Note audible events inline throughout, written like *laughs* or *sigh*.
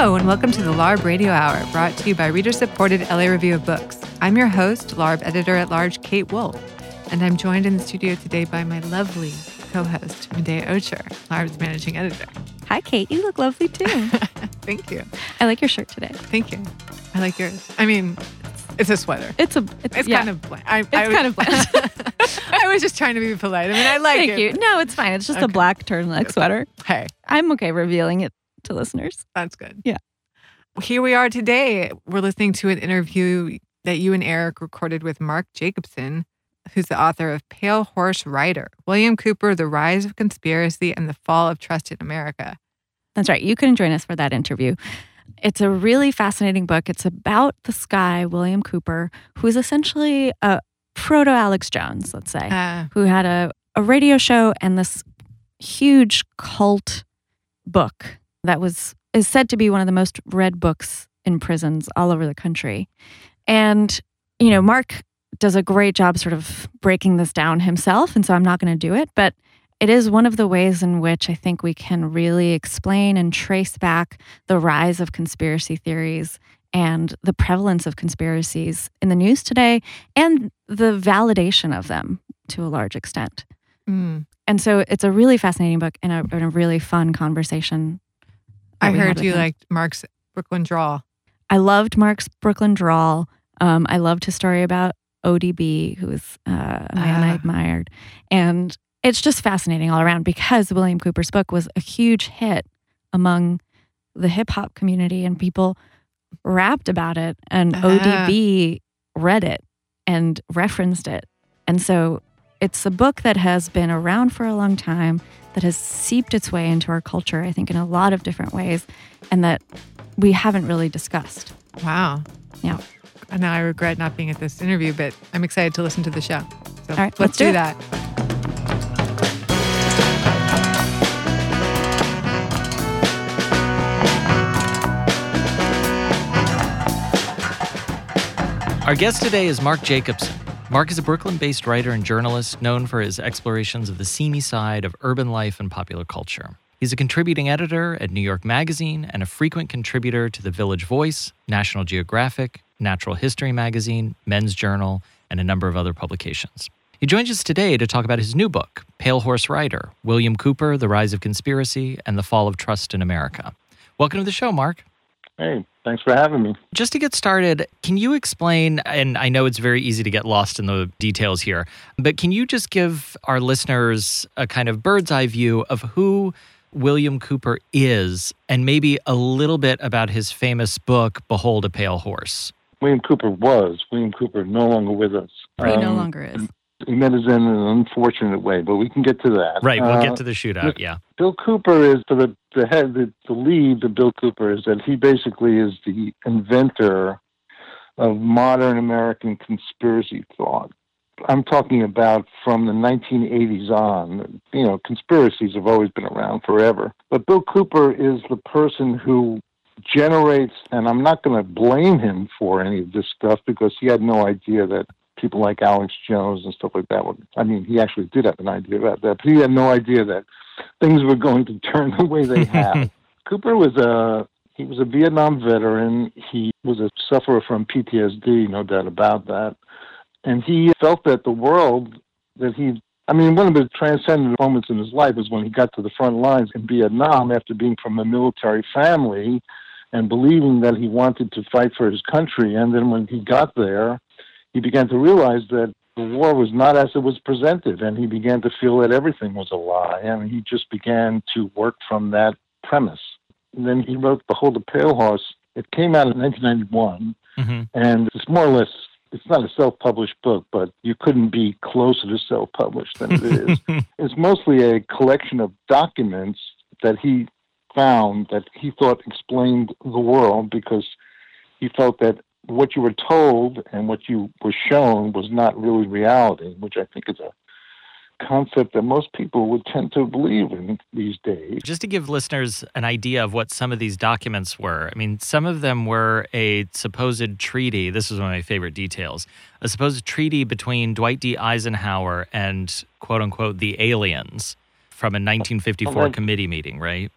Hello, and welcome to the LARB Radio Hour, brought to you by reader supported LA Review of Books. I'm your host, LARB editor at large, Kate Wolf, and I'm joined in the studio today by my lovely co host, Medaya Ocher, LARB's managing editor. Hi, Kate. You look lovely too. *laughs* Thank you. I like your shirt today. Thank you. I like yours. I mean, it's a sweater. It's a. It's, It's yeah. kind of bland. I, It's I was- kind of bland. *laughs* I was just trying to be polite. I mean, I like Thank it. you. No, it's fine. It's just a Okay. black turtleneck sweater. Hey, I'm okay revealing it to listeners. that's good. Yeah. Here we are today. We're listening to an interview that you and Eric recorded with Mark Jacobson, who's the author of Pale Horse Rider, William Cooper, The Rise of Conspiracy and the Fall of Trust in America. That's right. You can join us for that interview. It's a really fascinating book. It's about this guy, William Cooper, who's essentially a proto Alex Jones, let's say. Uh, who had a, a radio show and this huge cult book that was is said to be one of the most read books in prisons all over the country. And, you know, Mark does a great job sort of breaking this down himself. And so I'm not going to do it. But it is one of the ways in which I think we can really explain and trace back the rise of conspiracy theories and the prevalence of conspiracies in the news today and the validation of them to a large extent. mm. And so it's a really fascinating book and a, and a really fun conversation. I heard you him. liked Mark's Brooklyn Drawl. I loved Mark's Brooklyn Drawl. Um, I loved his story about ODB, who was uh, a man I Ah. admired. And it's just fascinating all around because William Cooper's book was a huge hit among the hip hop community and people rapped about it. And Ah. ODB read it and referenced it. And so it's a book that has been around for a long time, that has seeped its way into our culture, I think, in a lot of different ways, and that we haven't really discussed. Wow. Yeah. And now I regret not being at this interview, but I'm excited to listen to the show. So All right, let's, let's do, do that. Our guest today is Mark Jacobson. Mark is a Brooklyn based writer and journalist known for his explorations of the seamy side of urban life and popular culture. He's a contributing editor at New York Magazine and a frequent contributor to The Village Voice, National Geographic, Natural History Magazine, Men's Journal, and a number of other publications. He joins us today to talk about his new book, Pale Horse Rider William Cooper, The Rise of Conspiracy, and the Fall of Trust in America. Welcome to the show, Mark. Hey, thanks for having me. Just to get started, can you explain? And I know it's very easy to get lost in the details here, but can you just give our listeners a kind of bird's eye view of who William Cooper is and maybe a little bit about his famous book, Behold a Pale Horse? William Cooper was. William Cooper no longer with us. He no Um, longer is. He met us in an unfortunate way, but we can get to that. Right, we'll Uh, get to the shootout. Yeah. Bill Cooper is so the the head the, the lead of Bill Cooper is that he basically is the inventor of modern American conspiracy thought. I'm talking about from the 1980s on. You know, conspiracies have always been around forever, but Bill Cooper is the person who generates, and I'm not going to blame him for any of this stuff because he had no idea that people like Alex Jones and stuff like that. I mean, he actually did have an idea about that, but he had no idea that things were going to *laughs* turn the way they have. *laughs* Cooper was a he was a Vietnam veteran. He was a sufferer from PTSD, no doubt about that. And he felt that the world that he I mean, one of the transcendent moments in his life was when he got to the front lines in Vietnam after being from a military family and believing that he wanted to fight for his country. And then when he got there, he began to realize that the war was not as it was presented, and he began to feel that everything was a lie. And he just began to work from that premise. And then he wrote Behold the Pale Horse. It came out in 1991, hmm and it's more or less, it's not a self published book, but you couldn't be closer to self published than it is. *laughs* it's mostly a collection of documents that he found that he thought explained the world because he felt that what you were told and what you were shown was not really reality, which I think is a concept that most people would tend to believe in these days. Just to give listeners an idea of what some of these documents were, I mean, some of them were a supposed treaty. This is one of my favorite details a supposed treaty between Dwight D. Eisenhower and quote unquote the aliens from a 1954 Okay. committee meeting, right?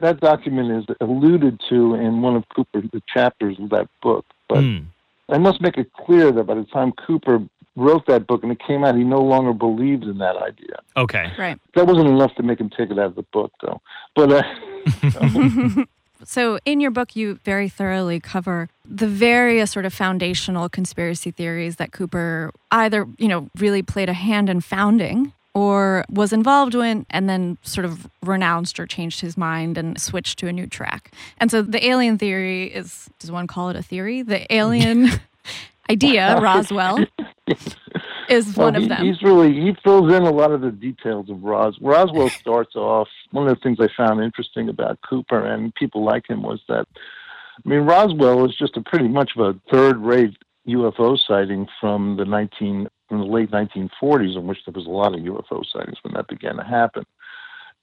That document is alluded to in one of Cooper's chapters of that book. But Mm. I must make it clear that by the time Cooper wrote that book and it came out, he no longer believed in that idea. Okay. Right. That wasn't enough to make him take it out of the book, though. But uh, *laughs* So, in your book, you very thoroughly cover the various sort of foundational conspiracy theories that Cooper either, you know, really played a hand in founding or was involved in and then sort of renounced or changed his mind and switched to a new track. And so the alien theory is does one call it a theory? The alien *laughs* idea, Roswell. *laughs* is well, one he, of them. He's really he fills in a lot of the details of Roswell starts off. One of the things I found interesting about Cooper and people like him was that, I mean, Roswell is just a pretty much of a third-rate UFO sighting from the 19 in the late 1940s, in which there was a lot of UFO sightings when that began to happen.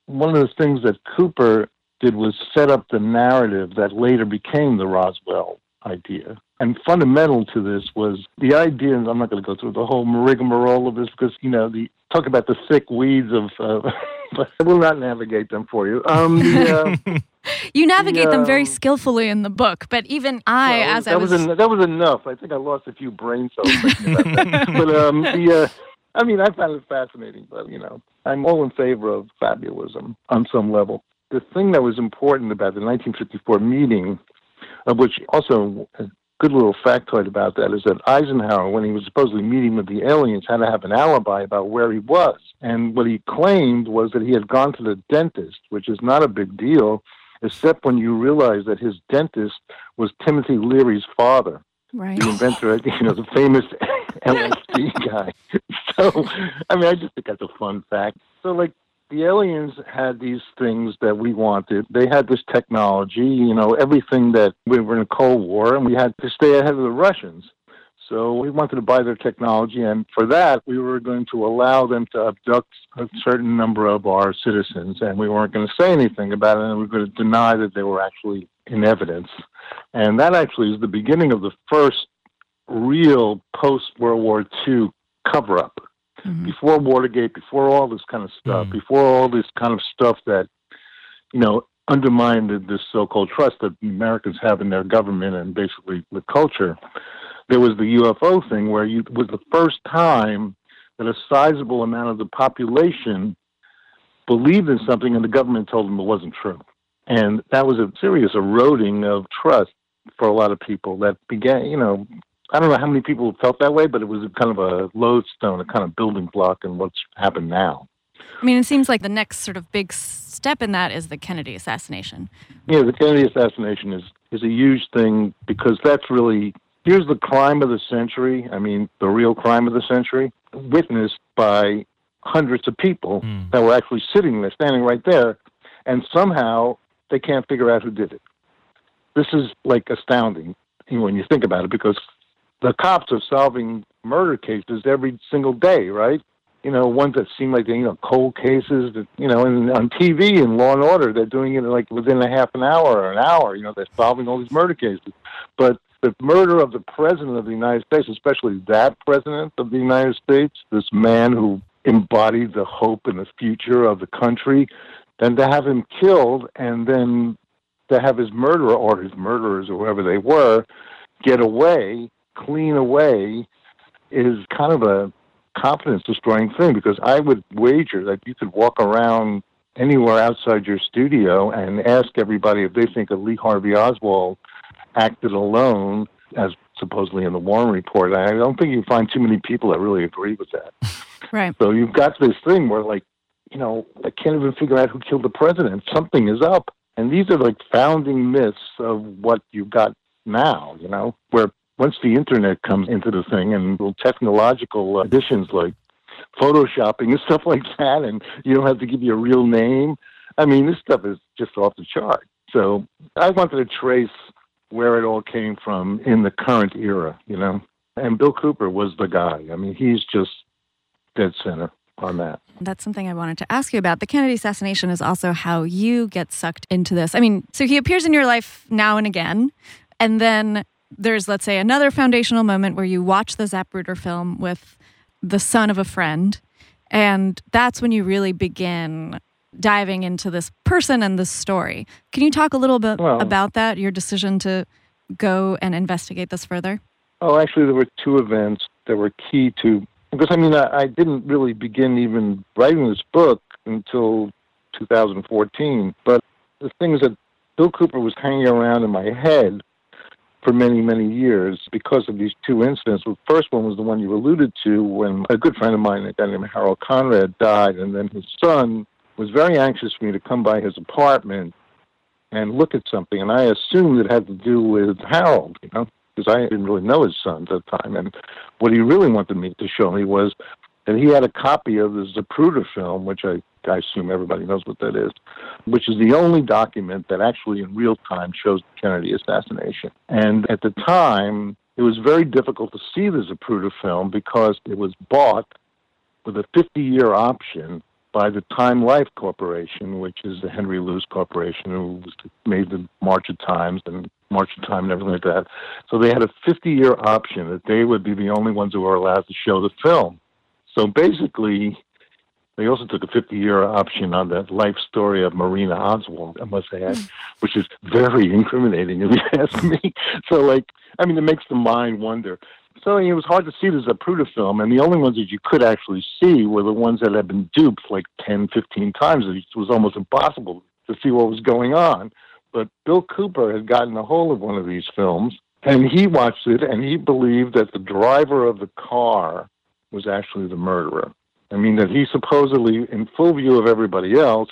One of the things that Cooper did was set up the narrative that later became the Roswell idea. And fundamental to this was the idea, and I'm not going to go through the whole rigmarole of this because, you know, the talk about the thick weeds of, uh, *laughs* but I will not navigate them for you. Um, the, uh, *laughs* you navigate them very um, skillfully in the book, but even I, well, as that I was, en- that was enough. I think I lost a few brain cells thinking about that. but um, the, uh, I mean, I found it fascinating. But you know, I'm all in favor of fabulism on some level. The thing that was important about the 1954 meeting, of which also a good little factoid about that is that Eisenhower, when he was supposedly meeting with the aliens, had to have an alibi about where he was. And what he claimed was that he had gone to the dentist, which is not a big deal, except when you realize that his dentist was Timothy Leary's father, right. the inventor, *laughs* you know, the famous *laughs* LSD guy. *laughs* So, I mean, I just think that's a fun fact. So, like, the aliens had these things that we wanted. They had this technology, you know, everything that we were in a Cold War, and we had to stay ahead of the Russians. So we wanted to buy their technology, and for that, we were going to allow them to abduct a certain number of our citizens, and we weren't going to say anything about it, and we were going to deny that they were actually in evidence. And that actually is the beginning of the first real post World War II cover up. Mhm. Before Watergate, before all this kind of stuff, Mm. before all this kind of stuff that, you know, undermined this so called trust that Americans have in their government and basically the culture, there was the UFO thing where you it was the first time that a sizable amount of the population believed in something and the government told them it wasn't true. And that was a serious eroding of trust for a lot of people that began, you know, I don't know how many people felt that way, but it was kind of a lodestone, a kind of building block in what's happened now. I mean, it seems like the next sort of big step in that is the Kennedy assassination. Yeah, the Kennedy assassination is, is a huge thing because that's really, here's the crime of the century. I mean, the real crime of the century, witnessed by hundreds of people Hmm. that were actually sitting there, standing right there, and somehow they can't figure out who did it. This is like astounding when you think about it because the cops are solving murder cases every single day, right? You know, ones that seem like they, you know, cold cases that, you know, and on TV and Law and Order, they're doing it like within a half an hour or an hour, you know, they're solving all these murder cases. But the murder of the president of the United States, especially that president of the United States, this man who embodied the hope and the future of the country, then to have him killed and then to have his murderer or his murderers or whoever they were get away, clean away, is kind of a confidence destroying thing because I would wager that you could walk around anywhere outside your studio and ask everybody if they think that Lee Harvey Oswald acted alone, as supposedly in the Warren Report. I don't think you find too many people that really agree with that. *laughs* Right. So you've got this thing where, like, you know, I can't even figure out who killed the president. Something is up. And these are like founding myths of what you've got now, you know, where once the internet comes into the thing and technological additions like photoshopping and *laughs* stuff like that, and you don't have to give you a real name. I mean, this stuff is just off the chart. So I wanted to trace where it all came from in the current era, you know. And Bill Cooper was the guy. I mean, he's just dead center on that. That's something I wanted to ask you about. The Kennedy assassination is also how you get sucked into this. I mean, so he appears in your life now and again, and then there's, let's say, another foundational moment where you watch the Zapruder film with the son of a friend, and that's when you really begin diving into this person and this story. Can you talk a little bit Well- about that, your decision to go and investigate this further? Oh, actually, there were two events that were key to because I mean I, I didn't really begin even writing this book until 2014. But the things that Bill Cooper was hanging around in my head for many, many years because of these two incidents. The first one was the one you alluded to when a good friend of mine, a guy named Harold Conrad, died, and then his son was very anxious for me to come by his apartment and look at something, and I assumed it had to do with Harold, you know, because I didn't really know his son at the time. And what he really wanted me to show me was that he had a copy of the Zapruder film, which I, I assume everybody knows what that is, which is the only document that actually in real time shows the Kennedy assassination. And at the time, it was very difficult to see the Zapruder film because it was bought with a 50 year option by the Time Life Corporation, which is the Henry Luce Corporation, who made the March of Times and March of Time and everything like that. So they had a 50 year option that they would be the only ones who were allowed to show the film. So basically, they also took a 50 year option on the life story of Marina Oswald, I must add, hmm. which is very incriminating if you ask me. *laughs* So, like, I mean, it makes the mind wonder. So it was hard to see the Zapruder film, and the only ones that you could actually see were the ones that had been duped like 10, 15 times. It was almost impossible to see what was going on. But Bill Cooper had gotten a hold of one of these films, and he watched it, and he believed that the driver of the car was actually the murderer. I mean, that he supposedly, in full view of everybody else,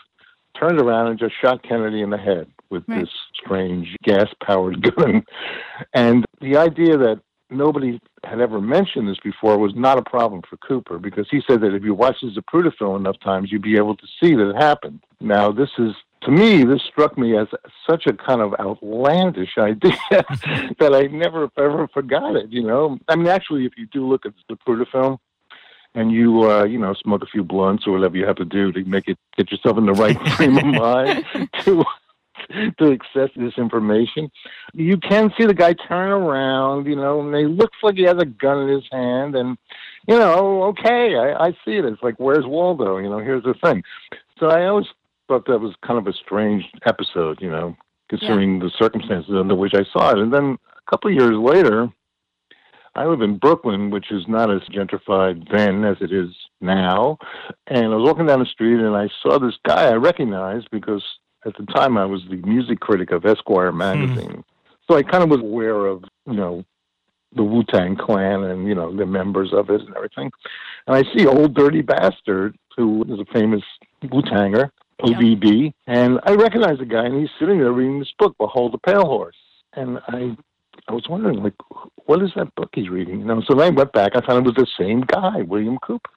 turned around and just shot Kennedy in the head with Right. this strange gas powered *laughs* gun. And the idea that nobody had ever mentioned this before was not a problem for Cooper because he said that if you watch the Zapruder film enough times, you'd be able to see that it happened. Now, this is, to me, this struck me as such a kind of outlandish idea *laughs* that I never ever forgot it, you know? I mean, actually, if you do look at the Zapruder film, and you uh, you know smoke a few blunts or whatever you have to do to make it get yourself in the right *laughs* frame of mind to to access this information. You can see the guy turn around, you know, and he looks like he has a gun in his hand, and you know, okay, I, I see it. It's like, where's Waldo? You know, here's the thing. So I always thought that was kind of a strange episode, you know, considering the circumstances under which I saw it. And then a couple of years later, I live in Brooklyn, which is not as gentrified then as it is now. And I was walking down the street and I saw this guy I recognized because at the time I was the music critic of Esquire hmm. magazine. So I kind of was aware of, you know, the Wu Tang Clan and, you know, the members of it and everything. And I see Old Dirty Bastard, who is a famous Wu Tanger, ODB. And I recognize the guy and he's sitting there reading this book, Behold the Pale Horse. And I I was wondering, like, what is that book he's reading? You know, so then I went back. I found it was the same guy, William Cooper.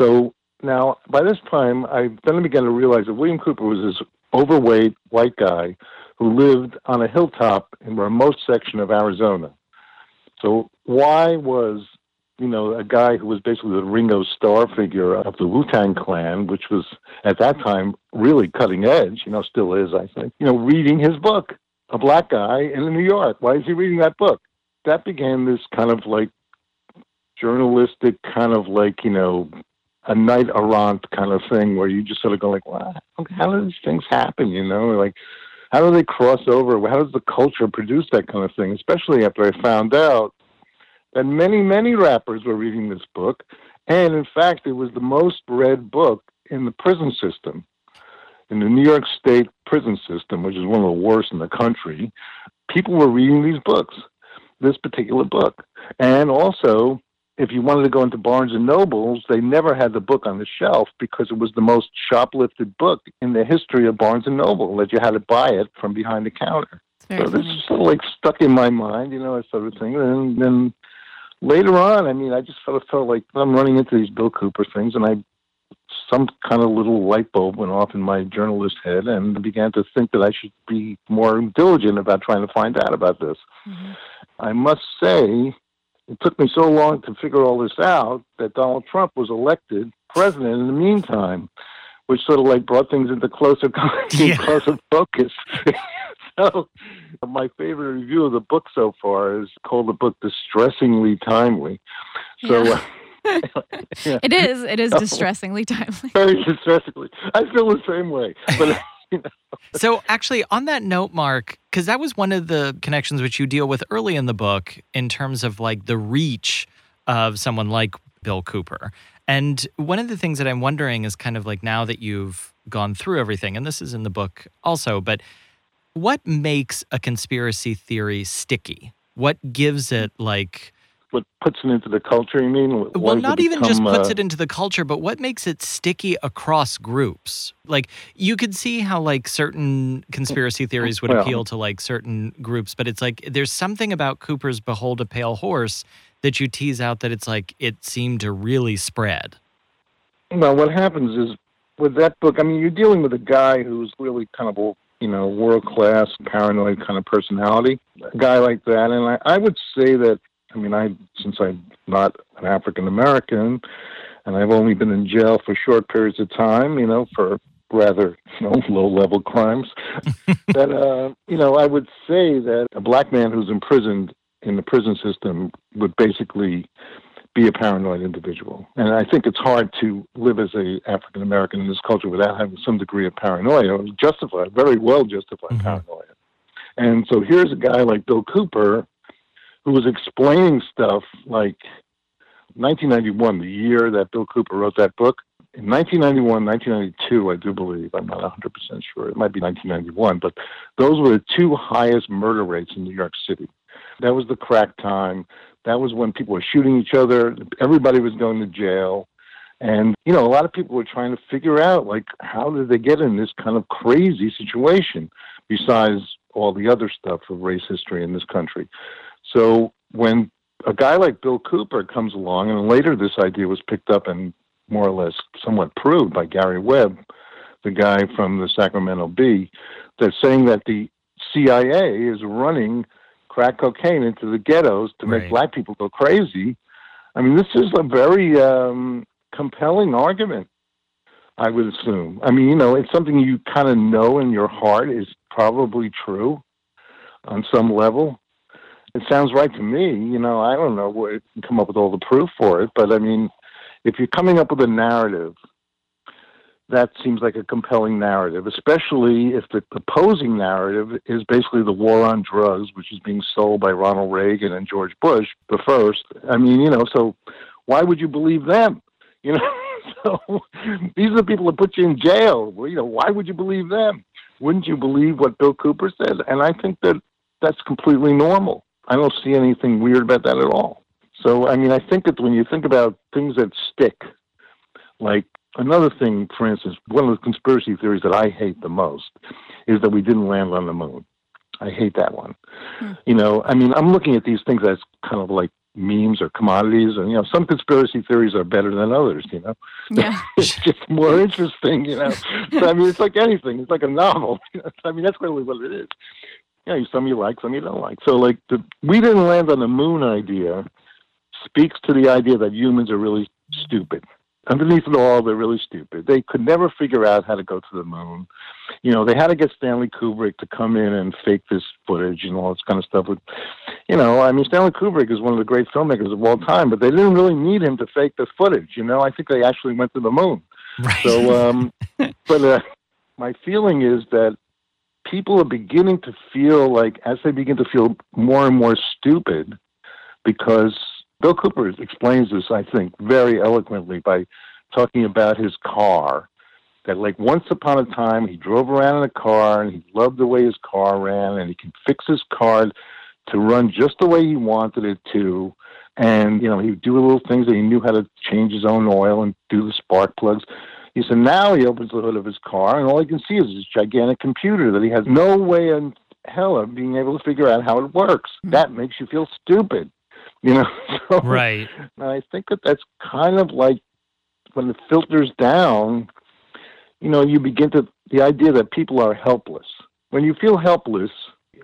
So now, by this time, I then began to realize that William Cooper was this overweight white guy who lived on a hilltop in a remote section of Arizona. So why was you know a guy who was basically the Ringo Starr figure of the Wu Tang Clan, which was at that time really cutting edge, you know, still is, I think, you know, reading his book, a black guy in New York. Why is he reading that book? That began this kind of like journalistic, kind of like you know, a knight errant kind of thing, where you just sort of go like, "Wow, how do these things happen?" You know, like how do they cross over? How does the culture produce that kind of thing? Especially after I found out that many, many rappers were reading this book, and in fact, it was the most read book in the prison system, in the New York State prison system, which is one of the worst in the country. People were reading these books, this particular book, and also. If you wanted to go into Barnes and Nobles, they never had the book on the shelf because it was the most shoplifted book in the history of Barnes and Noble. That you had to buy it from behind the counter. So this is sort of like stuck in my mind, you know, that sort of thing. And then later on, I mean, I just sort of felt like I'm running into these Bill Cooper things, and I some kind of little light bulb went off in my journalist head, and began to think that I should be more diligent about trying to find out about this. Mhm. I must say, it took me so long to figure all this out that Donald Trump was elected president in the meantime, which sort of like brought things into closer *laughs* Yeah. closer focus. *laughs* so, my favorite review of the book so far is called the book "Distressingly Timely." So, Yeah. Yeah. *laughs* It is. It is distressingly timely. Very distressingly. I feel the same way. But *laughs* you know. So actually, on that note, Mark, because that was one of the connections which you deal with early in the book in terms of like the reach of someone like Bill Cooper. And one of the things that I'm wondering is kind of like now that you've gone through everything, and this is in the book also, but what makes a conspiracy theory sticky? What gives it like what puts it into the culture you mean? What well not even become, just puts uh, it into the culture but what makes it sticky across groups? Like you could see how like certain conspiracy theories would well, appeal to like certain groups but it's like there's something about cooper's behold a pale horse that you tease out that it's like it seemed to really spread. Well what happens is with that book i mean you're dealing with a guy who's really kind of a you know world class paranoid kind of personality a guy like that and I, I would say that I mean, I since I'm not an African American, and I've only been in jail for short periods of time, you know, for rather you know *laughs* low level crimes. *laughs* that uh, you know, I would say that a black man who's imprisoned in the prison system would basically be a paranoid individual. And I think it's hard to live as a African American in this culture without having some degree of paranoia, justified, very well justified mm-hmm. paranoia. And so here's a guy like Bill Cooper who was explaining stuff like 1991, the year that Bill Cooper wrote that book. In 1991, 1992, I do believe, I'm not 100% sure, it might be 1991, but those were the two highest murder rates in New York City. That was the crack time. That was when people were shooting each other. Everybody was going to jail. And, you know, a lot of people were trying to figure out, like, how did they get in this kind of crazy situation besides all the other stuff of race history in this country? So when a guy like Bill Cooper comes along, and later this idea was picked up and more or less somewhat proved by Gary Webb, the guy from the Sacramento Bee, that's saying that the CIA is running crack cocaine into the ghettos to make right. black people go crazy. I mean, this is a very um, compelling argument, I would assume. I mean, you know, it's something you kind of know in your heart is probably true on some level it sounds right to me. You know, I don't know what come up with all the proof for it, but I mean, if you're coming up with a narrative, that seems like a compelling narrative, especially if the opposing narrative is basically the war on drugs, which is being sold by Ronald Reagan and George Bush the first. I mean, you know, so why would you believe them? *laughs* You know, so these are the people that put you in jail. Well, you know, why would you believe them? Wouldn't you believe what Bill Cooper said? And I think that that's completely normal. I don't see anything weird about that at all. So, I mean, I think that when you think about things that stick, like another thing, for instance, one of the conspiracy theories that I hate the most is that we didn't land on the moon. I hate that one. Hmm. You know, I mean, I'm looking at these things as kind of like memes or commodities, and you know, some conspiracy theories are better than others. You know, yeah. *laughs* it's just more interesting. You know, so I mean, it's like anything. It's like a novel. *laughs* I mean, that's really what it is yeah, some you like, some you don't like. So, like, the we didn't land on the moon idea speaks to the idea that humans are really stupid. Underneath it all, they're really stupid. They could never figure out how to go to the moon. You know, they had to get Stanley Kubrick to come in and fake this footage and all this kind of stuff. With, you know, I mean, Stanley Kubrick is one of the great filmmakers of all time, but they didn't really need him to fake the footage. You know, I think they actually went to the moon. Right. So, um, *laughs* but uh, my feeling is that people are beginning to feel like, as they begin to feel more and more stupid, because Bill Cooper explains this, I think, very eloquently by talking about his car. That, like, once upon a time, he drove around in a car and he loved the way his car ran, and he could fix his car to run just the way he wanted it to. And, you know, he would do little things that he knew how to change his own oil and do the spark plugs. He said now he opens the hood of his car and all he can see is this gigantic computer that he has no way in hell of being able to figure out how it works. Hmm. That makes you feel stupid, *laughs* you know. So, right. And I think that that's kind of like when it filters down. You know, you begin to the idea that people are helpless. When you feel helpless,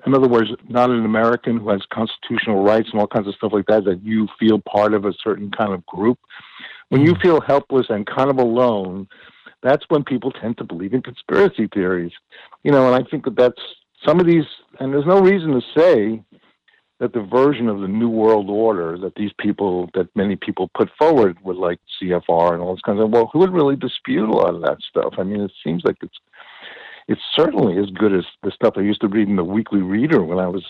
in other words, not an American who has constitutional rights and all kinds of stuff like that, that you feel part of a certain kind of group, when you mm. feel helpless and kind of alone, that's when people tend to believe in conspiracy theories. You know, and I think that that's some of these, and there's no reason to say that the version of the New World Order that these people, that many people put forward with like CFR and all this kind of, well, who would really dispute a lot of that stuff? I mean, it seems like it's, it's certainly as good as the stuff I used to read in the Weekly Reader when I was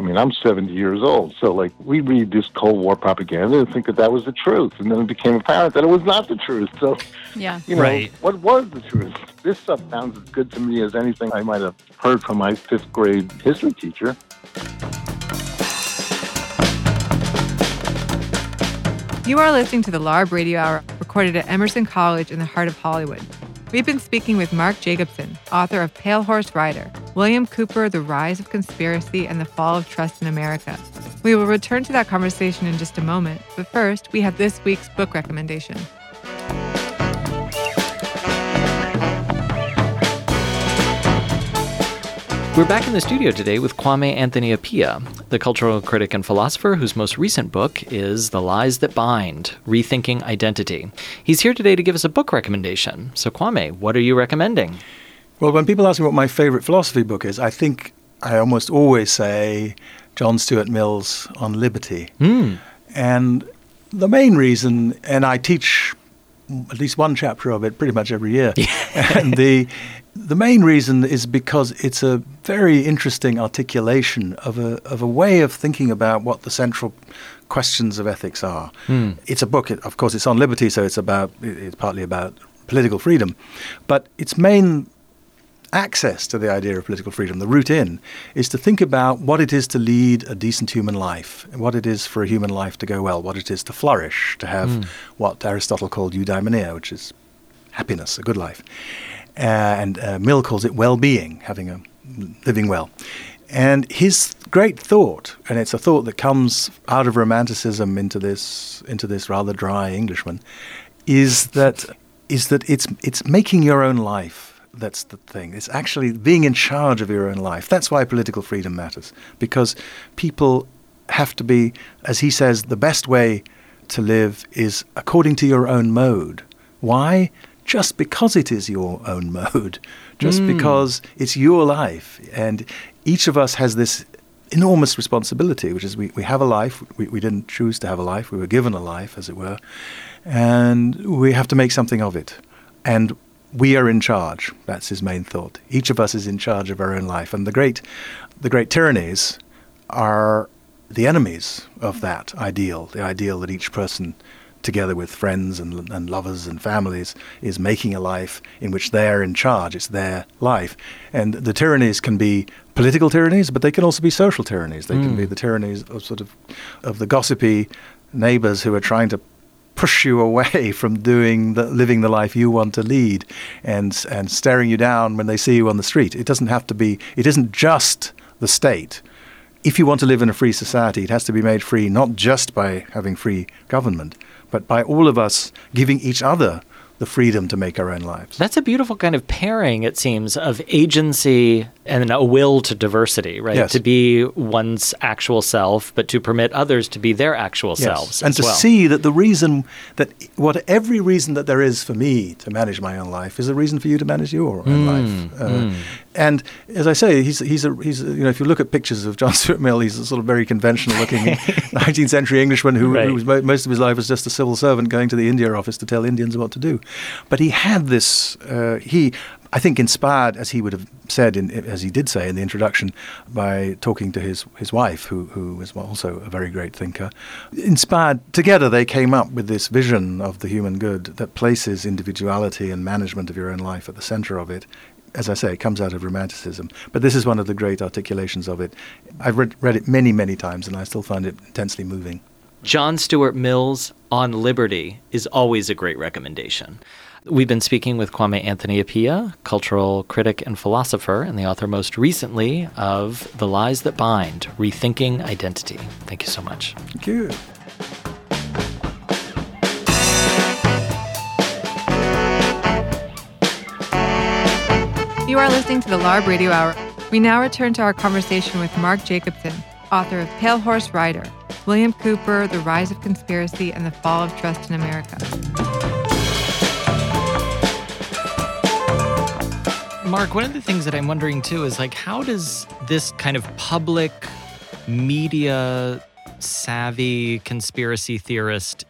I mean, I'm 70 years old, so like we read this Cold War propaganda and think that that was the truth, and then it became apparent that it was not the truth. So, yeah, you know, right. what was the truth? This stuff sounds as good to me as anything I might have heard from my fifth grade history teacher. You are listening to the LARB Radio Hour, recorded at Emerson College in the heart of Hollywood. We've been speaking with Mark Jacobson, author of Pale Horse Rider, William Cooper, The Rise of Conspiracy and the Fall of Trust in America. We will return to that conversation in just a moment, but first, we have this week's book recommendation. We're back in the studio today with Kwame Anthony Appiah, the cultural critic and philosopher whose most recent book is The Lies That Bind Rethinking Identity. He's here today to give us a book recommendation. So, Kwame, what are you recommending? Well, when people ask me what my favorite philosophy book is, I think I almost always say John Stuart Mill's On Liberty. Hmm. And the main reason, and I teach at least one chapter of it pretty much every year. *laughs* and the the main reason is because it's a very interesting articulation of a of a way of thinking about what the central questions of ethics are. Hmm. It's a book, of course, it's on liberty, so it's about it's partly about political freedom, but its main access to the idea of political freedom, the route in, is to think about what it is to lead a decent human life, what it is for a human life to go well, what it is to flourish, to have Mm. what Aristotle called eudaimonia, which is happiness, a good life. Uh, and uh, Mill calls it well-being, having a living well. And his great thought, and it's a thought that comes out of Romanticism into this into this rather dry Englishman, is that is that it's it's making your own life. That's the thing. It's actually being in charge of your own life. That's why political freedom matters, because people have to be, as he says, the best way to live is according to your own mode. Why? Just because it is your own *laughs* mode, just hmm. because it's your life. And each of us has this enormous responsibility, which is we, we have a life. We, we didn't choose to have a life. We were given a life, as it were. And we have to make something of it. And we are in charge. That's his main thought. Each of us is in charge of our own life. And the great, the great tyrannies are the enemies of that ideal, the ideal that each person, together with friends and, and lovers and families, is making a life in which they're in charge. It's their life. And the tyrannies can be political tyrannies, but they can also be social tyrannies. They can hmm. be the tyrannies of sort of, of the gossipy neighbors who are trying to push you away *laughs* from doing the living the life you want to lead and and staring you down when they see you on the street. It doesn't have to be it isn't just the state. If you want to live in a free society it has to be made free not just by having free government but by all of us giving each other the freedom to make our own lives. That's a beautiful kind of pairing, it seems, of agency and a will to diversity, right? Yes. To be one's actual self, but to permit others to be their actual selves. And to well. see that the reason that what every reason that there is for me to manage my own life is a reason for you to manage your own life. Uh, And as I say, he's he's a he's a, you know if you look at pictures of John *laughs* Stuart Mill, he's a sort of very conventional looking *laughs* 19th century Englishman who, Right. who was most of his life was just a civil servant going to the India office to tell Indians what to do. But he had this uh, he. I think inspired, as he would have said, in, as he did say in the introduction, by talking to his, his wife, who, who was also a very great thinker. Inspired, together they came up with this vision of the human good that places individuality and management of your own life at the center of it. As I say, it comes out of Romanticism. But this is one of the great articulations of it. I've read, read it many, many times, and I still find it intensely moving. John Stuart Mill's On Liberty is always a great recommendation. We've been speaking with Kwame Anthony Appiah, cultural critic and philosopher, and the author most recently of The Lies That Bind Rethinking Identity. Thank you so much. Thank you. You are listening to the LARB Radio Hour. We now return to our conversation with Mark Jacobson, author of Pale Horse Rider, William Cooper, The Rise of Conspiracy and the Fall of Trust in America. Mark, one of the things that I'm wondering too is like, how does this kind of public media savvy conspiracy theorist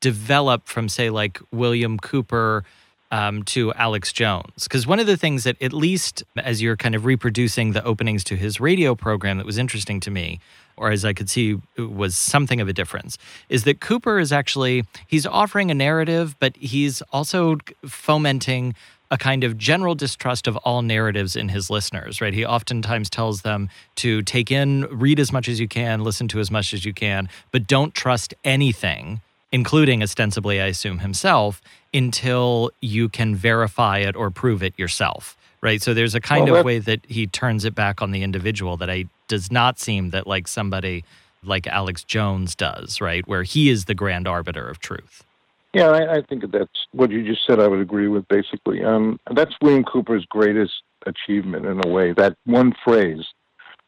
develop from, say, like William Cooper um, to Alex Jones? Because one of the things that, at least as you're kind of reproducing the openings to his radio program, that was interesting to me, or as I could see was something of a difference, is that Cooper is actually he's offering a narrative, but he's also fomenting a kind of general distrust of all narratives in his listeners, right? He oftentimes tells them to take in, read as much as you can, listen to as much as you can, but don't trust anything, including ostensibly, I assume, himself, until you can verify it or prove it yourself, right? So there's a kind well, of way that he turns it back on the individual that I does not seem that like somebody like Alex Jones does, right? Where he is the grand arbiter of truth. Yeah, I, I think that's what you just said. I would agree with basically. Um, that's William Cooper's greatest achievement in a way. That one phrase: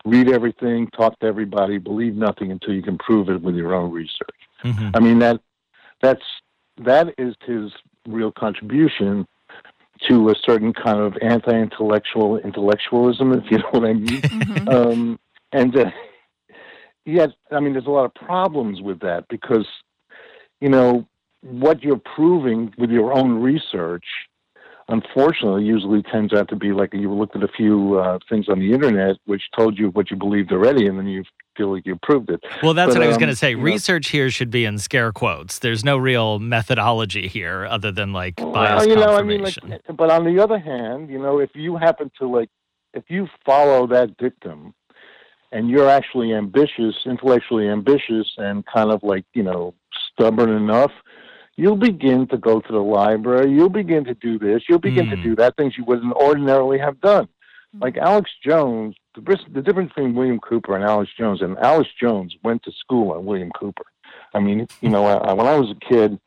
read everything, talk to everybody, believe nothing until you can prove it with your own research. Mm-hmm. I mean that that's that is his real contribution to a certain kind of anti-intellectual intellectualism, if you know what I mean. Mm-hmm. Um, and uh, yet, I mean, there's a lot of problems with that because, you know, what you're proving with your own research, unfortunately, usually tends out to be like you looked at a few uh, things on the internet which told you what you believed already, and then you feel like you proved it. Well, that's but, what I was um, going to say. Research know, here should be in scare quotes. There's no real methodology here other than like bias well, you know, I mean, like, but on the other hand, you know, if you happen to like, if you follow that dictum and you're actually ambitious, intellectually ambitious, and kind of like, you know, stubborn enough, you'll begin to go to the library, you'll begin to do this, you'll begin mm. to hmm. do that, things you wouldn't ordinarily have done. Hmm. Like Alex Jones, the, the difference between William Cooper and Alex Jones, and Alex Jones went to school on William Cooper. I mean, you know, I, when I was a kid,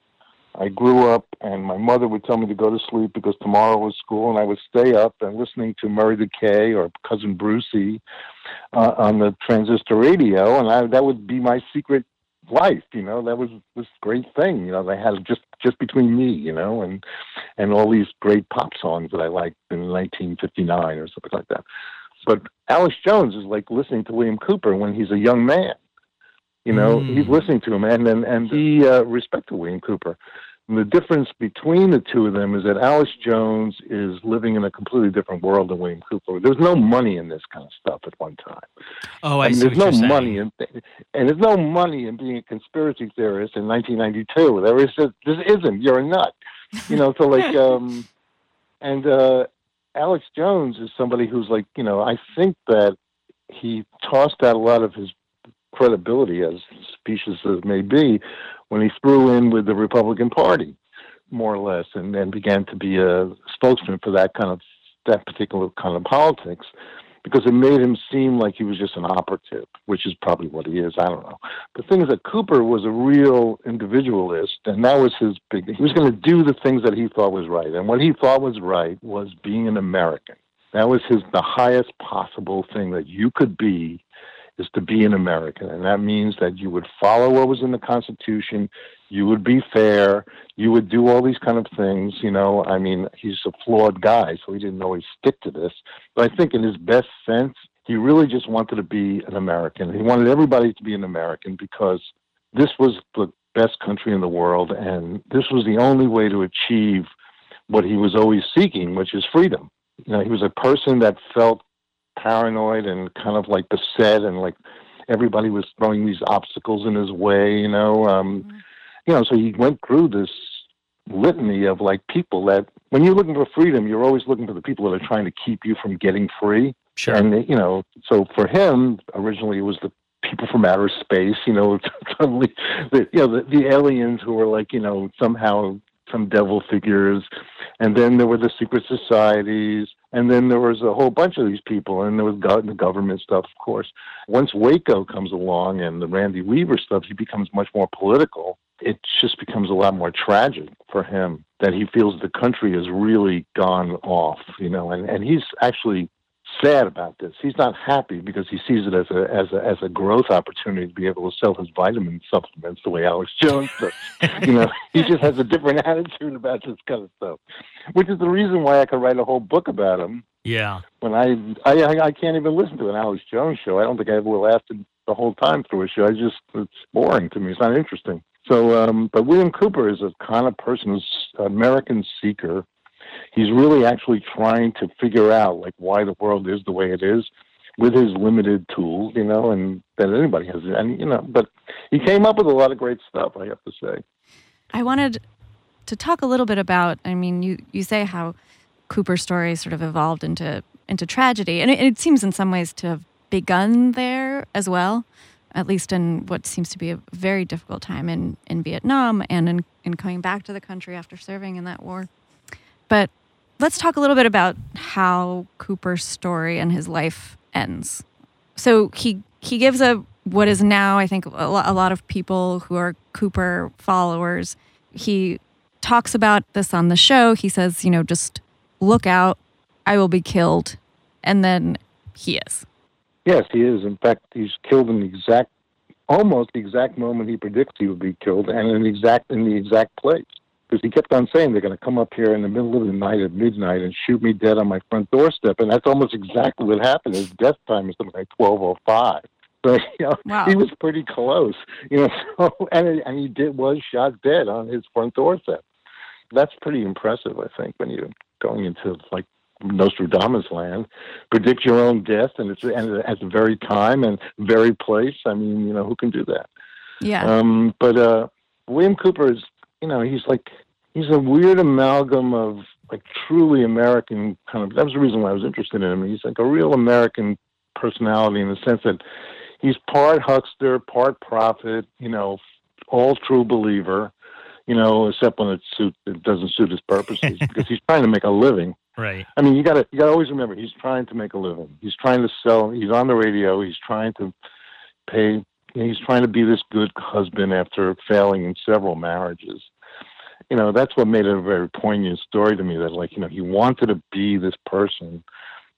I grew up, and my mother would tell me to go to sleep because tomorrow was school, and I would stay up and listening to Murray the K or Cousin Brucie uh, on the transistor radio, and I, that would be my secret life. You know, that was this great thing. You know, they had just just between me, you know, and and all these great pop songs that I liked in 1959 or something like that. But Alex Jones is like listening to William Cooper when he's a young man. You know, mm. he's listening to him, and and, and he uh, respected William Cooper. And the difference between the two of them is that Alex Jones is living in a completely different world than William Cooper. There's no money in this kind of stuff at one time. Oh, I, I mean, There's no money in, and there's no money in being a conspiracy theorist in 1992. There is, just, there isn't. You're a nut. You know, so like, *laughs* um, and uh, Alex Jones is somebody who's like, you know, I think that he tossed out a lot of his credibility, as specious as may be, when he threw in with the Republican Party, more or less, and then began to be a spokesman for that kind of that particular kind of politics because it made him seem like he was just an operative, which is probably what he is. I don't know. The thing is that Cooper was a real individualist, and that was his big. He was going to do the things that he thought was right, and what he thought was right was being an American. That was his the highest possible thing that you could be is to be an American, and that means that you would follow what was in the Constitution, you would be fair, you would do all these kind of things. You know, I mean, he's a flawed guy, so he didn't always stick to this. But I think, in his best sense, he really just wanted to be an American. He wanted everybody to be an American because this was the best country in the world, and this was the only way to achieve what he was always seeking, which is freedom. You know, he was a person that felt paranoid and kind of like beset and like everybody was throwing these obstacles in his way, you know. Um, mm-hmm. You know, so he went through this litany of like people that when you're looking for freedom, you're always looking for the people that are trying to keep you from getting free. Sure. And you know, so for him, originally it was the people from outer space. You know, *laughs* suddenly, the, you know, the, the aliens who were like, you know, somehow some devil figures, and then there were the secret societies, and then there was a whole bunch of these people, and there was go- the government stuff, of course. Once Waco comes along and the Randy Weaver stuff, he becomes much more political. It just becomes a lot more tragic for him that he feels the country has really gone off, you know, and, and he's actually sad about this. He's not happy because he sees it as a as a as a growth opportunity to be able to sell his vitamin supplements the way Alex *laughs* Jones does. you know, he just has a different *laughs* attitude about this kind of stuff, which is the reason why I could write a whole book about him. Yeah. When I I I can't even listen to an Alex Jones show. I don't think I ever will after the whole time through a show. I just it's boring to me. It's not interesting. So, um, but William Cooper is a kind of person who's an American seeker. He's really actually trying to figure out like why the world is the way it is with his limited tools, you know, and that anybody has. And you know, but he came up with a lot of great stuff. I have to say. I wanted to talk a little bit about. I mean, you you say how Cooper's story sort of evolved into into tragedy, and it, it seems in some ways to have begun there as well at least in what seems to be a very difficult time in, in Vietnam and in, in coming back to the country after serving in that war. But let's talk a little bit about how Cooper's story and his life ends. So he he gives a what is now I think a lot of people who are Cooper followers. He talks about this on the show. He says, you know, just look out, I will be killed, and then he is. Yes, he is. In fact, he's killed in the exact, almost the exact moment he predicts he would be killed, and in the exact in the exact place. Because he kept on saying they're going to come up here in the middle of the night at midnight and shoot me dead on my front doorstep, and that's almost exactly what happened. His death time is something like twelve oh five. *laughs* So you know, wow. he was pretty close. You know, *laughs* so and and he did was shot dead on his front doorstep. That's pretty impressive, I think, when you're going into like Nostradamus land, predict your own death, and it's and at the very time and very place. I mean, you know, who can do that? Yeah. Um, but uh, William Cooper is, you know, he's like he's a weird amalgam of like truly American kind of. That was the reason why I was interested in him. He's like a real American personality in the sense that he's part huckster, part prophet. You know, all true believer. You know, except when it suit it doesn't suit his purposes *laughs* because he's trying to make a living. Right. I mean, you got to you got to always remember he's trying to make a living. He's trying to sell. He's on the radio. He's trying to pay. He's trying to be this good husband after failing in several marriages. You know, that's what made it a very poignant story to me. That like, you know, he wanted to be this person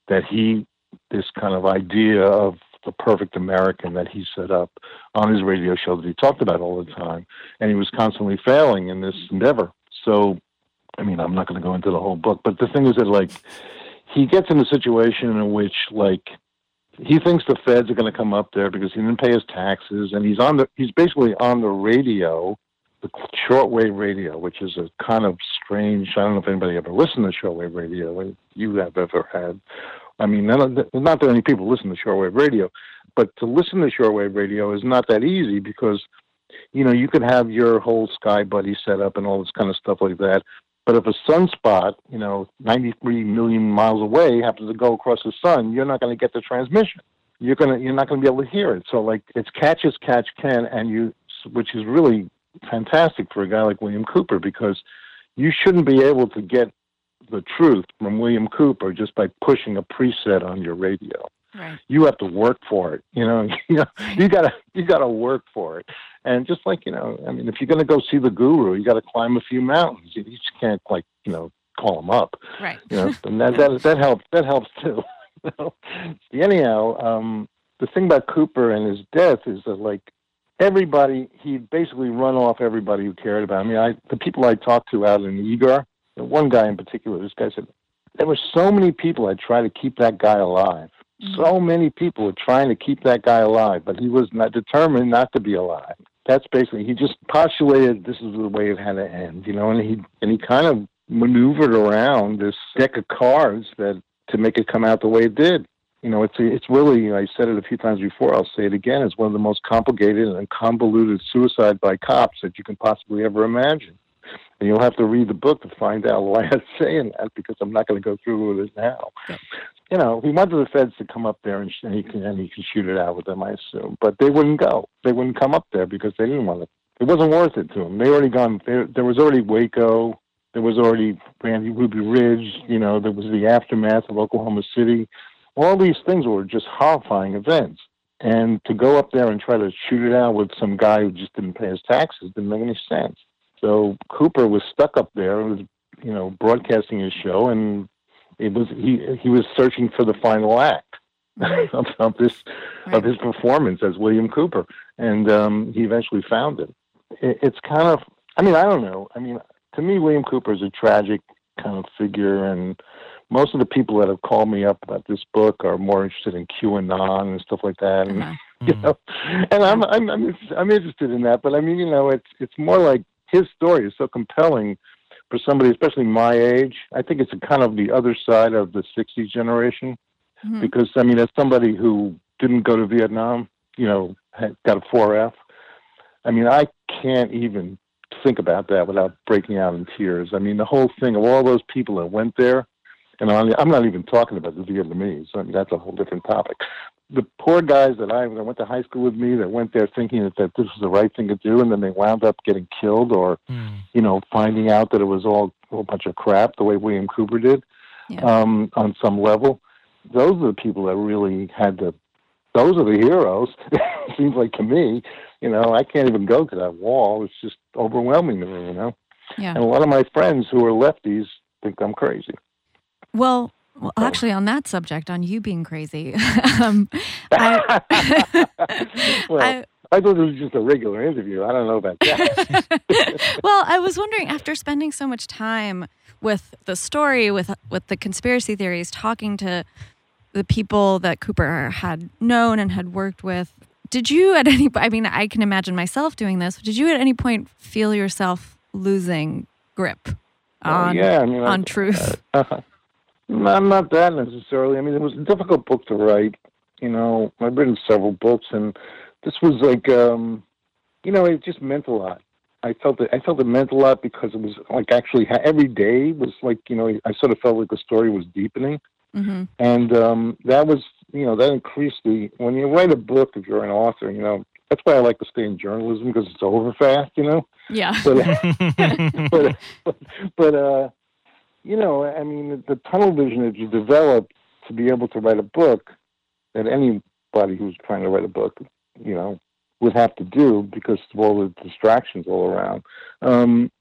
that he, this kind of idea of the perfect American that he set up on his radio show that he talked about all the time, and he was constantly failing in this endeavor. So I mean, I'm not going to go into the whole book, but the thing is that like he gets in a situation in which like he thinks the feds are going to come up there because he didn't pay his taxes, and he's on the he's basically on the radio, the shortwave radio, which is a kind of strange. I don't know if anybody ever listened to shortwave radio. You have ever had. I mean, not that many people listen to shortwave radio, but to listen to shortwave radio is not that easy because you know, you could have your whole Sky Buddy set up and all this kind of stuff like that. But if a sunspot, you know, 93 million miles away happens to go across the sun, you're not going to get the transmission. You're gonna, you're not going to be able to hear it. So like, it's catch as catch can, and you, which is really fantastic for a guy like William Cooper because you shouldn't be able to get the truth from William Cooper just by pushing a preset on your radio. Right. You have to work for it. You know, *laughs* you know, you gotta you gotta work for it. And just like you know, I mean, if you're gonna go see the guru, you got to climb a few mountains. You just can't like you know call him up. Right. You know, *laughs* and that that that helps. That helps too. *laughs* Anyhow, um, the thing about Cooper and his death is that like everybody, he basically run off everybody who cared about him. I mean, I the people I talked to out in Eagar, one guy in particular, this guy said there were so many people that tried to keep that guy alive Mm. so many people were trying to keep that guy alive, but he was not determined not to be alive. That's basically he just postulated this is the way it had to end, you know, and he and he kind of maneuvered around this deck of cards that to make it come out the way it did. You know, it's it's really you know, I said it a few times before. I'll say it again. It's one of the most complicated and convoluted suicide by cops that you can possibly ever imagine. And you'll have to read the book to find out *laughs* why I'm saying that because I'm not going to go through with it now. You know, he wanted the feds to come up there and, sh- and he can and he can shoot it out with them, I assume. But they wouldn't go. They wouldn't come up there because they didn't want it. It wasn't worth it to them. They already gone. There, there was already Waco. There was already Randy Ruby Ridge. You know, there was the aftermath of Oklahoma City. All these things were just horrifying events. And to go up there and try to shoot it out with some guy who just didn't pay his taxes didn't make any sense. So Cooper was stuck up there, and was you know broadcasting his show, and it was he he was searching for the final act *laughs* of, of this right. of his performance as William Cooper, and um, he eventually found it. it. It's kind of I mean I don't know I mean to me William Cooper is a tragic kind of figure, and most of the people that have called me up about this book are more interested in QAnon and stuff like that. And, Uh-huh. *laughs* you know, and I'm, I'm, I'm, I'm interested in that, but I mean, you know, it's, it's more like his story is so compelling for somebody, especially my age. I think it's a kind of the other side of the 60s generation Mhm. because, I mean, as somebody who didn't go to Vietnam, you know, got a 4F, I mean, I can't even think about that without breaking out in tears. I mean, the whole thing of all those people that went there, and I'm I'm not even talking about the Vietnamese. I mean, that's a whole different topic. The poor guys that I that went to high school with me that went there thinking that, that this was the right thing to do, and then they wound up getting killed or, Mm. you know, finding out that it was all a whole bunch of crap the way William Cooper did Yeah. um, on some level. Those are the people that really had to. Those are the heroes. *laughs* Seems like to me, you know, I can't even go to that wall. It's just overwhelming to me, you know. Yeah. And a lot of my friends who are lefties think I'm crazy. Well, well, actually, on that subject, on you being crazy, *laughs* um, I, *laughs* well, I- I, thought it was just a regular interview. I don't know about that. *laughs* well, I was wondering after spending so much time with the story, with with the conspiracy theories, talking to the people that Cooper had known and had worked with, did you at any? I mean, I can imagine myself doing this. Did you at any point feel yourself losing grip on Oh, yeah, I mean, on I- truth? Uh, not not that necessarily. I mean, it was a difficult book to write. You know, I've written several books, and this was like, um, you know, it just meant a lot. I felt it. I felt it meant a lot because it was like actually every day was like, you know, I sort of felt like the story was deepening, hmm and um, that was, you know, that increased the. When you write a book, if you're an author, you know, that's why I like to stay in journalism because it's over fast. You know, Yeah. but *laughs* *laughs* but but, but uh, you know, I mean, the tunnel vision that you develop to be able to write a book that anybody who's trying to write a book, you know, would have to do because of all the distractions all around. Um,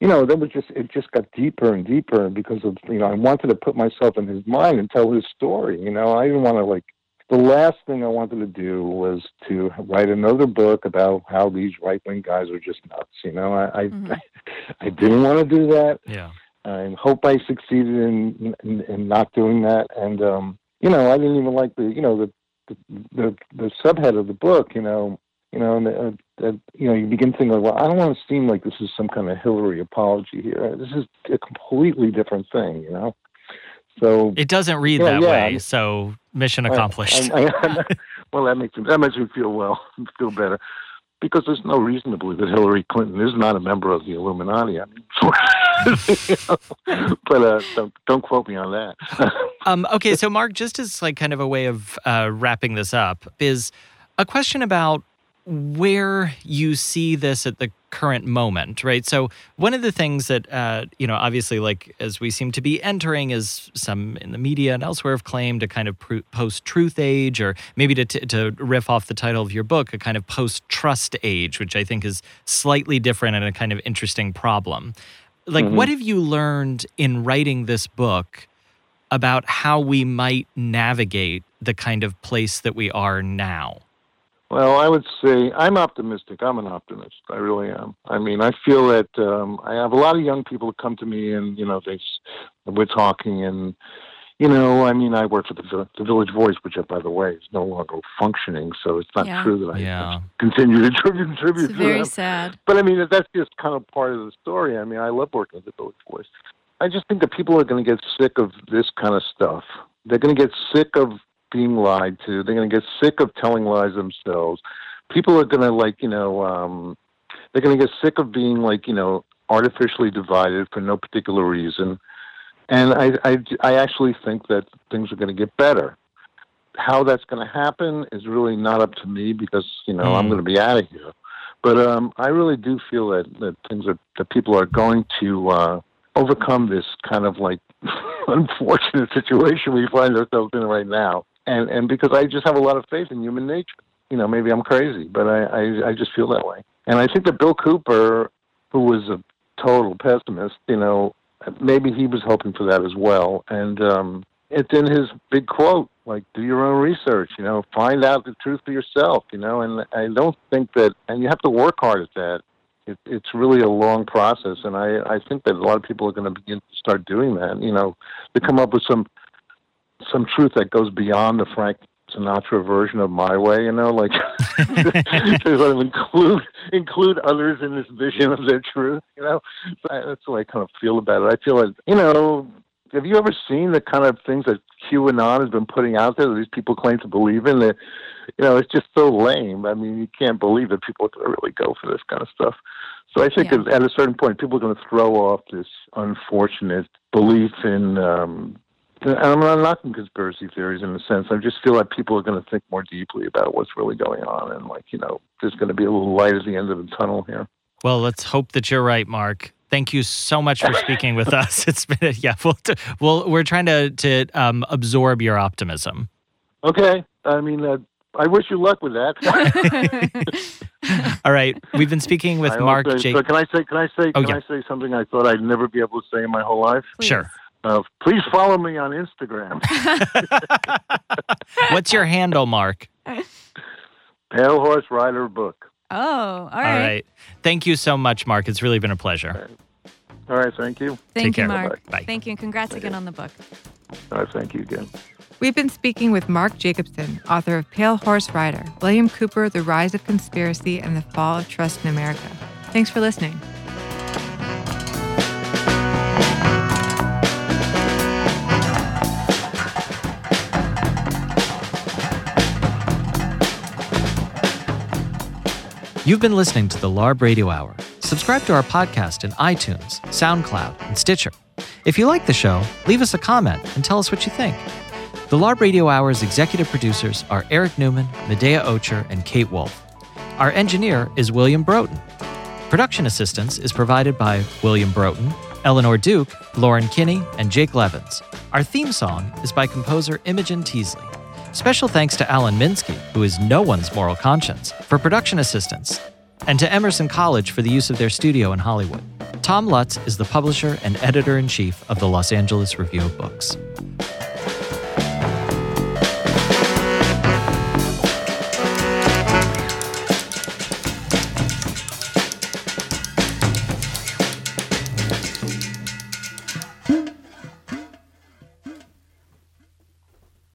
you know, that was just it just got deeper and deeper because of you know I wanted to put myself in his mind and tell his story. You know, I didn't want to like the last thing I wanted to do was to write another book about how these right wing guys are just nuts. You know, I I, Mhm. *laughs* I didn't want to do that. yeah. I hope I succeeded in, in in not doing that. And um, you know, I didn't even like the you know the the the, the subhead of the book. You know, you know, and uh, that you know you begin thinking, well, I don't want to seem like this is some kind of Hillary apology here. This is a completely different thing. You know. So It doesn't read Yeah, that yeah, way, so mission I- accomplished. I- I- *laughs* well, that makes me, that makes me feel well, *laughs* feel better, because there's no reason to believe that Hillary Clinton is not a member of the Illuminati. I mean, *laughs* but uh, don't don't quote me on that. *laughs* Um, okay, so Mark, just as like kind of a way of uh, wrapping this up, is a question about where you see this at the current moment, right? So one of the things that uh, you know, obviously, like as we seem to be entering, is some in the media and elsewhere have claimed a kind of post-truth age, or maybe to t- to riff off the title of your book, a kind of post-trust age, which I think is slightly different and a kind of interesting problem. Like, Mhm. what have you learned in writing this book? about how we might navigate the kind of place that we are now. Well, I would say I'm optimistic. I'm an optimist. I really am. I mean, I feel that um, I have a lot of young people that come to me, and you know, they s- we're talking, and you know, I mean, I work for the, the Village Voice, which, uh, by the way, is no longer functioning. So it's not Yeah. true that I Yeah. *laughs* continue to contribute It's to very them. sad. But I mean, that's just kind of part of the story. I mean, I love working at the Village Voice. I just think that people are going to get sick of this kind of stuff. They're going to get sick of being lied to. They're going to get sick of telling lies themselves. People are going to like, you know, um, they're going to get sick of being like, you know, artificially divided for no particular reason. And I, I, I actually think that things are going to get better. How that's going to happen is really not up to me because you know I'm Mm. going to be out of here. But um, I really do feel that, that things are that people are going to uh, overcome this kind of like *laughs* unfortunate situation we find ourselves in right now. And and because I just have a lot of faith in human nature. You know, maybe I'm crazy, but I, I, I just feel that way. And I think that Bill Cooper, who was a total pessimist, you know, maybe he was hoping for that as well. And um, it's in his big quote, like, do your own research, you know, find out the truth for yourself, you know. And I don't think that, and you have to work hard at that. it, it's really a long process, and I I think that a lot of people are going to begin to start doing that. You know, to come up with some some truth that goes beyond the Frank Sinatra version of my way. You know, like *laughs* *laughs* to include include others in this vision of their truth. You know, so I, that's the way I kind of feel about it. I feel like you know. Have you ever seen the kind of things that QAnon has been putting out there that these people claim to believe in? That you know, it's just so lame. I mean, you can't believe that people are going to really go for this kind of stuff. So I think Yeah. at a certain point, people are going to throw off this unfortunate belief in. Um, and I'm not knocking conspiracy theories in a sense. I just feel like people are going to think more deeply about what's really going on, and like you know, there's going to be a little light at the end of the tunnel here. Well, let's hope that you're right, Mark. Thank you so much for speaking with *laughs* us. It's been, a, yeah, we'll, we'll, we're trying to, to um, absorb your optimism. Okay, I mean, uh, I wish you luck with that. *laughs* *laughs* All right. We've been speaking with I Mark also- J. So can I say? Can I say? Oh, can yeah. I say something I thought I'd never be able to say in my whole life? Sure. Uh, please follow me on Instagram. *laughs* *laughs* What's your handle, Mark? Pale Horse Rider Book. Oh, all All right. right. Thank you so much, Mark. It's really been a pleasure. All right, thank you. Thank Take you, care. Mark. Bye. Thank you, and congrats again on the book. All right, thank you again. We've been speaking with Mark Jacobson, author of Pale Horse Rider, William Cooper, The Rise of Conspiracy, and the Fall of Trust in America. Thanks for listening. You've been listening to the LARB Radio Hour. Subscribe to our podcast in iTunes, SoundCloud, and Stitcher. If you like the show, leave us a comment and tell us what you think. The LARB Radio Hour's executive producers are Eric Newman, Medaya Ocher, and Kate Wolf. Our engineer is William Broughton. Production assistance is provided by William Broughton, Eleanor Duke, Lauren Kinney, and Jake Levins. Our theme song is by composer Imogen Teasley. Special thanks to Alan Minsky, who is no one's moral conscience, for production assistance, and to Emerson College for the use of their studio in Hollywood. Tom Lutz is the publisher and editor in chief of the Los Angeles Review of Books.